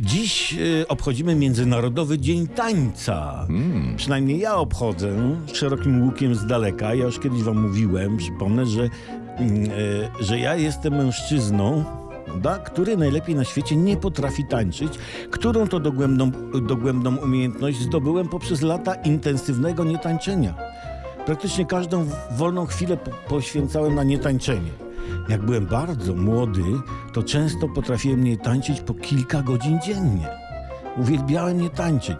Dziś y, obchodzimy Międzynarodowy Dzień Tańca. Przynajmniej ja obchodzę szerokim łukiem z daleka. Ja już kiedyś wam mówiłem, przypomnę, że, mm, e, że ja jestem mężczyzną, da, który najlepiej na świecie nie potrafi tańczyć, którą to dogłębną, dogłębną umiejętność zdobyłem poprzez lata intensywnego nietańczenia. Praktycznie każdą wolną chwilę po- poświęcałem na nietańczenie. Jak byłem bardzo młody, to często potrafiłem nie tańczyć po kilka godzin dziennie. Uwielbiałem nie tańczyć.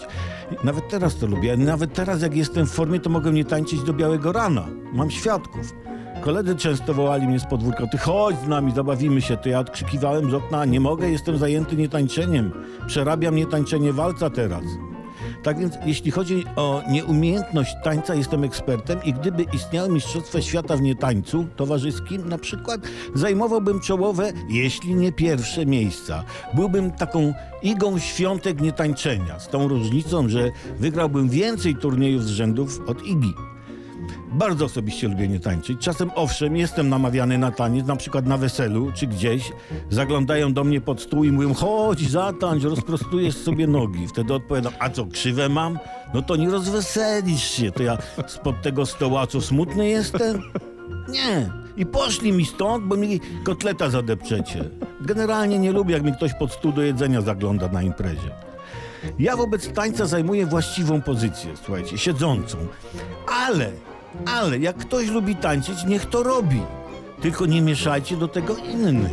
Nawet teraz to lubię. Nawet teraz, jak jestem w formie, to mogę nie tańczyć do białego rana. Mam świadków. Koledzy często wołali mnie z podwórka, ty chodź z nami, zabawimy się. To ja odkrzykiwałem z okna, nie mogę, jestem zajęty nietańczeniem. Przerabiam nietańczenie walca teraz. Tak więc, jeśli chodzi o nieumiejętność tańca, jestem ekspertem i gdyby istniały Mistrzostwa Świata w nietańcu towarzyskim, na przykład, zajmowałbym czołowe, jeśli nie pierwsze miejsca. Byłbym taką igą świątek nietańczenia, z tą różnicą, że wygrałbym więcej turniejów z rzędów od igi. Bardzo osobiście lubię nie tańczyć. Czasem owszem, jestem namawiany na taniec, na przykład na weselu czy gdzieś. Zaglądają do mnie pod stół i mówią, chodź, zatańcz, rozprostujesz sobie nogi. Wtedy odpowiadam, a co, krzywe mam? No to nie rozweselisz się. To ja spod tego stoła, co smutny jestem? Nie. I poszli mi stąd, bo mi kotleta zadepczecie. Generalnie nie lubię, jak mi ktoś pod stół do jedzenia zagląda na imprezie. Ja wobec tańca zajmuję właściwą pozycję, słuchajcie, siedzącą. Ale, ale jak ktoś lubi tańczyć, niech to robi. Tylko nie mieszajcie do tego innych.